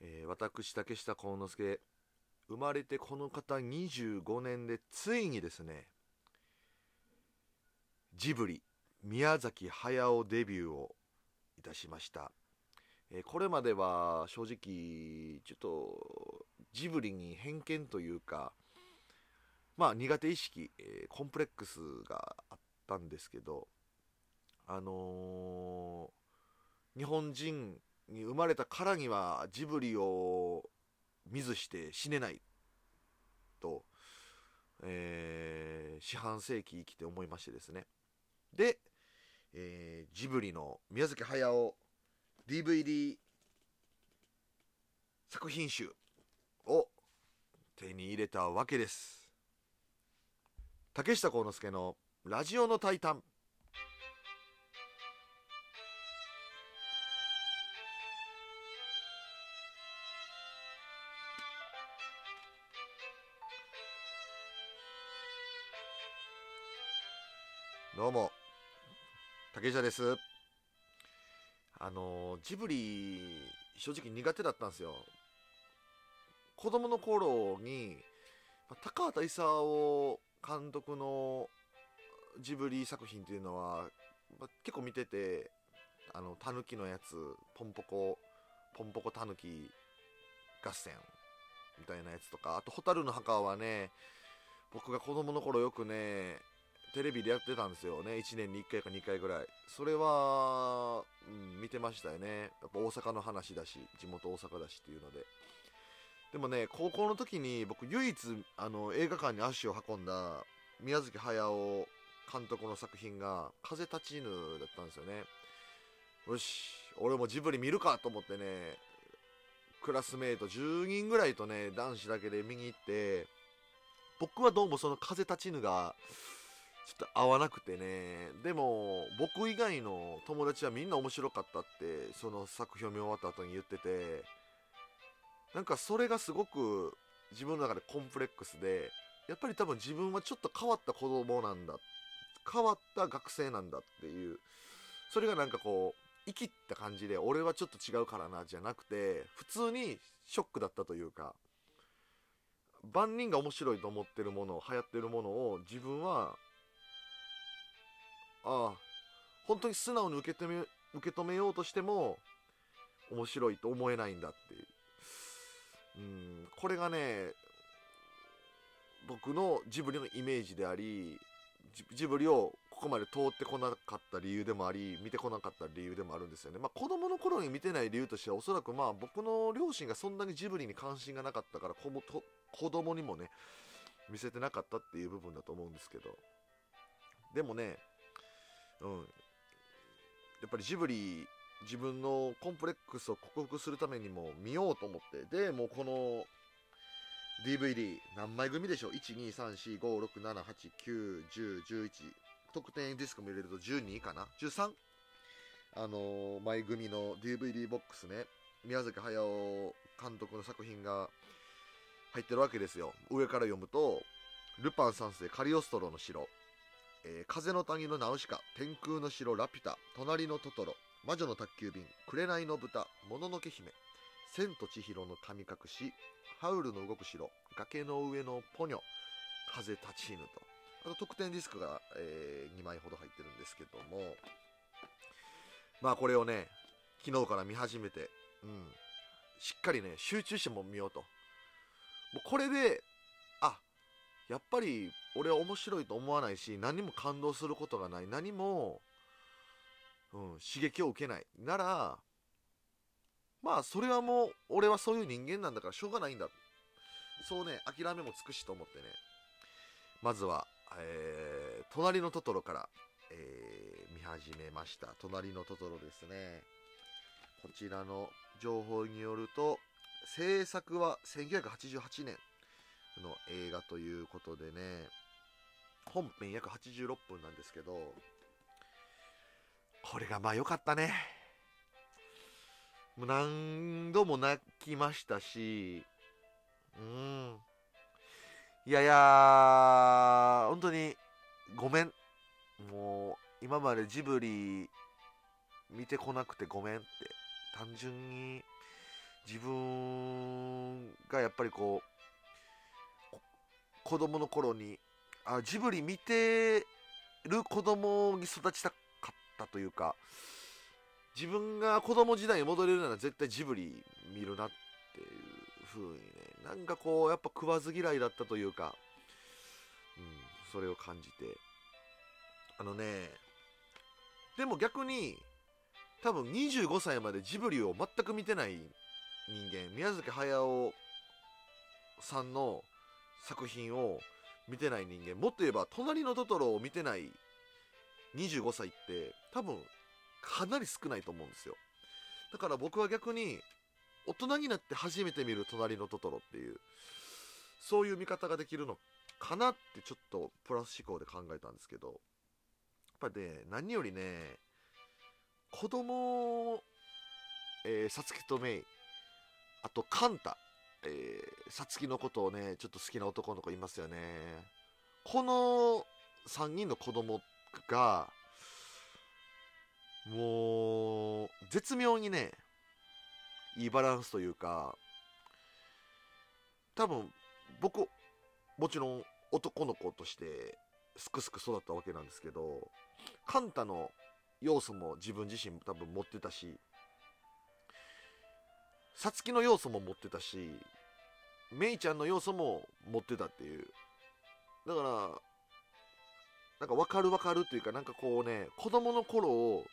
えー、私竹下幸之助生まれてこの方25年でついにですねジブリ宮崎駿デビューをいたしました、えー、これまでは正直ちょっとジブリに偏見というかまあ苦手意識、えー、コンプレックスがあったんですけどあのー、日本人に生まれたからにはジブリを見ずして死ねないと、えー、四半世紀生きて思いましてですね。で、えー、ジブリの宮崎駿 DVD 作品集を手に入れたわけです。竹下幸之助のラジオのタイタン。どうも。竹下です。あのジブリ正直苦手だったんですよ。子供の頃に高畑勲監督のジブリ作品っていうのは、ま結構見ててあのタヌキのやつポンポコポンポコタヌキ合戦みたいなやつとかあと「蛍の墓」はね僕が子供の頃よくねテレビでやってたんですよね。1年に1回か2回ぐらい。それは、うん、見てましたよね。やっぱ大阪の話だし地元大阪だしっていうので。でもね高校の時に僕唯一あの映画館に足を運んだ宮崎駿監督の作品が「風立ちぬ」だったんですよね。よし俺もジブリ見るかと思ってねクラスメート10人ぐらいとね男子だけで見に行って僕はどうもその「風立ちぬ」がちょっと合わなくてね。でも僕以外の友達はみんな面白かったってその作品を見終わった後に言っててなんかそれがすごく自分の中でコンプレックスでやっぱり多分自分はちょっと変わった子供なんだ変わった学生なんだっていうそれがなんかこう生きった感じで俺はちょっと違うからなじゃなくて普通にショックだったというか万人が面白いと思ってるもの流行ってるものを自分はああ。本当に素直に受け止め受け止めようとしても面白いと思えないんだっていう。うん。これがね僕のジブリのイメージでありジブリをここまで通ってこなかった理由でもあり見てこなかった理由でもあるんですよね、まあ、子供の頃に見てない理由としてはおそらくまあ僕の両親がそんなにジブリに関心がなかったから子もと子供にもね見せてなかったっていう部分だと思うんですけど。でもねうん。やっぱりジブリ自分のコンプレックスを克服するためにも見ようと思って。でもうこの DVD 何枚組でしょう？1234567891011特典ディスクも入れると12かな？13あのー、枚組の DVD ボックスね。宮崎駿監督の作品が入ってるわけですよ。上から読むと「ルパン三世カリオストロの城」えー、風の谷のナウシカ、天空の城ラピュタ、隣のトトロ、魔女の宅急便、紅の豚、もののけ姫、千と千尋の神隠し、ハウルの動く城、崖の上のポニョ、風立ちぬと。あと特典ディスクが、えー、2枚ほど入ってるんですけども、まあこれをね、昨日から見始めて、うん、しっかりね、集中しても見ようと。もうこれで、やっぱり俺は面白いと思わないし何も感動することがない。何も、うん、刺激を受けない。ならまあそれはもう俺はそういう人間なんだからしょうがないんだ。そうね諦めもつくしと思ってね。まずは、えー、隣のトトロから、えー、見始めました。隣のトトロですね。こちらの情報によると制作は1988年。の映画ということでね。本編約86分なんですけどこれがまあ良かったね。もう何度も泣きましたしうん。いやいや本当にごめん。もう今までジブリ見てこなくてごめんって。単純に自分がやっぱりこう子供の頃にあジブリ見てる子供に育ちたかったというか自分が子供時代に戻れるなら絶対ジブリ見るなっていう風にねなんかこうやっぱ食わず嫌いだったというか、うん、それを感じて。あのねでも逆に多分25歳までジブリを全く見てない人間宮崎駿さんの作品を見てない人間もっと言えば「隣のトトロ」を見てない25歳って多分かなり少ないと思うんですよ。だから僕は逆に大人になって初めて見る「隣のトトロ」っていうそういう見方ができるのかなってちょっとプラス思考で考えたんですけどやっぱりね何よりね子供えー、さつきとメイあとカンタ。えー、さつきのことをねちょっと好きな男の子いますよね。この3人の子供がもう絶妙にねいいバランスというか多分僕もちろん男の子としてすくすく育ったわけなんですけどカンタの要素も自分自身多分持ってたしさつきの要素も持ってたしメイちゃんの要素も持ってたっていう。だからなんか分かる分かるっていうかなんかこうね子供の頃を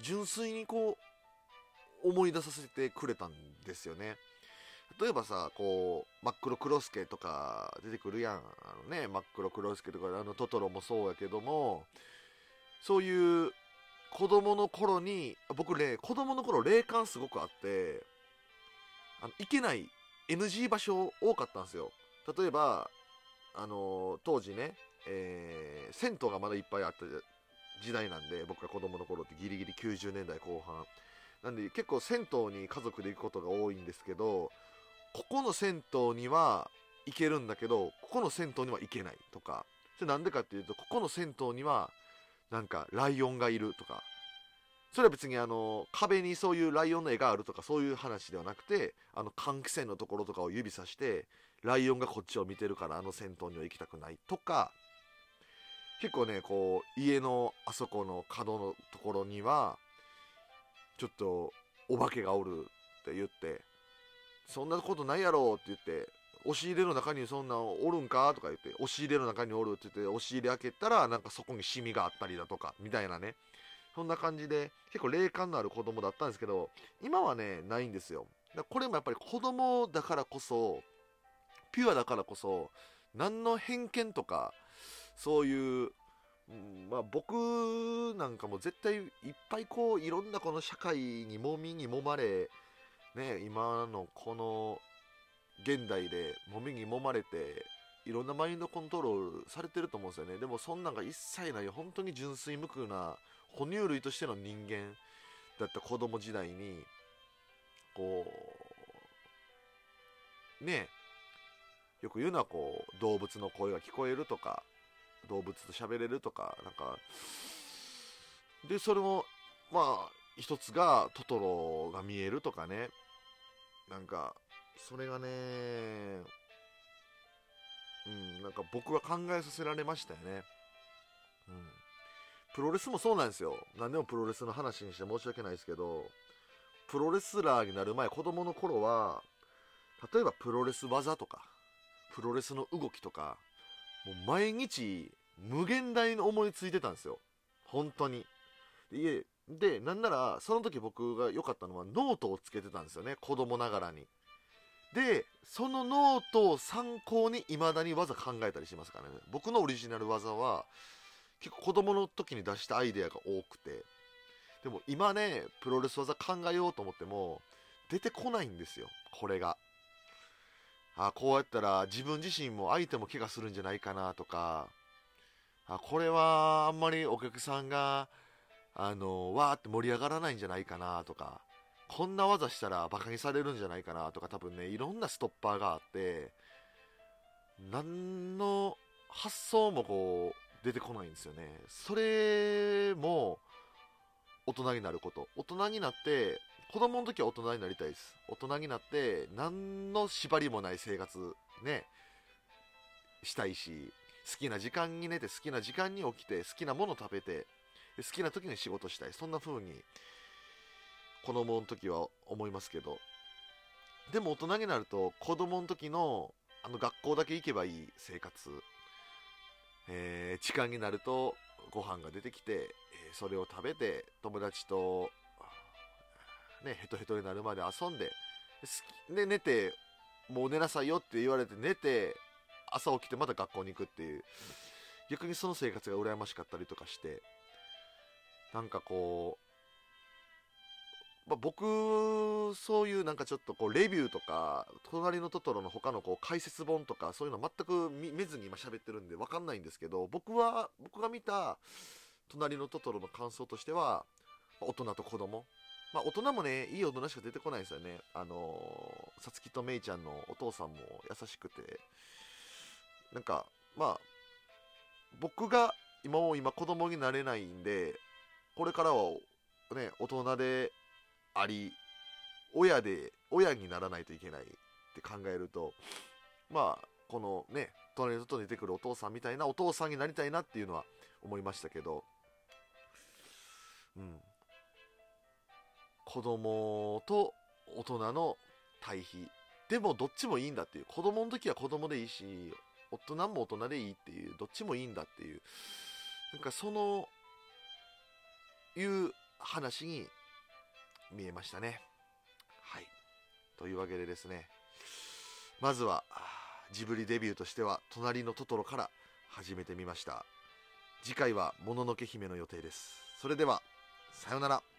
純粋にこう思い出させてくれたんですよね。例えばさこう真っ黒クロスケとか出てくるやん。あのね真っ黒クロスケとかあのトトロもそうやけどもそういう子供の頃に僕ね子供の頃霊感すごくあってあの行けない NG 場所多かったんですよ。例えばあの当時ね、えー、銭湯がまだいっぱいあった時代なんで僕が子供の頃ってギリギリ90年代後半なんで結構銭湯に家族で行くことが多いんですけどここの銭湯には行けるんだけどここの銭湯には行けないとか。それなんでかっていうとここの銭湯にはなんかライオンがいるとか。それは別にあの壁にそういうライオンの絵があるとかそういう話ではなくてあの換気扇のところとかを指さしてライオンがこっちを見てるからあの銭湯には行きたくないとか。結構ねこう家のあそこの角のところにはちょっとお化けがおるって言ってそんなことないやろって言って押し入れの中にそんなおるんか？とか言って押し入れの中におるって言って押し入れ開けたらなんかそこにシミがあったりだとかみたいなね。そんな感じで結構霊感のある子供だったんですけど今はねないんですよ。だこれもやっぱり子供だからこそピュアだからこそ何の偏見とかそういううんまあ、僕なんかも絶対いっぱいこういろんなこの社会にもみにもまれ、ね、今のこの現代でもみにもまれていろんなマインドコントロールされてると思うんですよね。でもそんなんが一切ない本当に純粋無垢な哺乳類としての人間だった子供時代にこうねよく言うのはこう動物の声が聞こえるとか動物と喋れるとかなんかでそれもまあ一つがトトロが見えるとかね。なんかそれがねうんなんか僕は考えさせられましたよね。うん。プロレスもそうなんですよ。何でもプロレスの話にして申し訳ないですけどプロレスラーになる前子供の頃は例えばプロレス技とかプロレスの動きとかもう毎日無限大に思いついてたんですよ。本当に。ででなんならその時僕が良かったのはノートをつけてたんですよね。子供ながらに。でそのノートを参考に未だに技考えたりしますからね。僕のオリジナル技は結構子供の時に出したアイデアが多くて。でも今ねプロレス技考えようと思っても出てこないんですよ。これが。あこうやったら自分自身も相手も怪我するんじゃないかなとか。あこれはあんまりお客さんがあのわーって盛り上がらないんじゃないかなとか。こんな技したらバカにされるんじゃないかなとか多分ねいろんなストッパーがあって何の発想もこう出てこないんですよね。それも大人になること。大人になって子供の時は大人になりたいです。大人になって何の縛りもない生活ねしたいし好きな時間に寝て好きな時間に起きて好きなもの食べて好きな時に仕事したい。そんな風に子供の時は思いますけど。でも大人になると子供の時のあの学校だけ行けばいい生活、えー、時間になるとご飯が出てきて、え、それを食べて友達とねヘトヘトになるまで遊んでで寝てもう寝なさいよって言われて寝て朝起きてまた学校に行くっていう。逆にその生活が羨ましかったりとかしてなんかこう、まあ、僕そういうなんかちょっとこうレビューとか隣のトトロの他のこう解説本とかそういうの全く見ずに今喋ってるんで分かんないんですけど僕は僕が見た隣のトトロの感想としては大人と子供。まあ大人もねいい大人しか出てこないですよね。あのさつきとめいちゃんのお父さんも優しくて。なんかまあ僕が今も今子供になれないんでこれからはね大人であり親で親にならないといけないって考えるとまあこのね隣の外に出てくるお父さんみたいなお父さんになりたいなっていうのは思いましたけどうん。子供と大人の対比。でもどっちもいいんだっていう。子供の時は子供でいいし大人も大人でいいっていう。どっちもいいんだっていう。なんかそのいう話に見えましたね。はい。というわけでですねまずはジブリデビューとしては「隣のトトロ」から始めてみました。次回は「もののけ姫」の予定です。それではさようなら。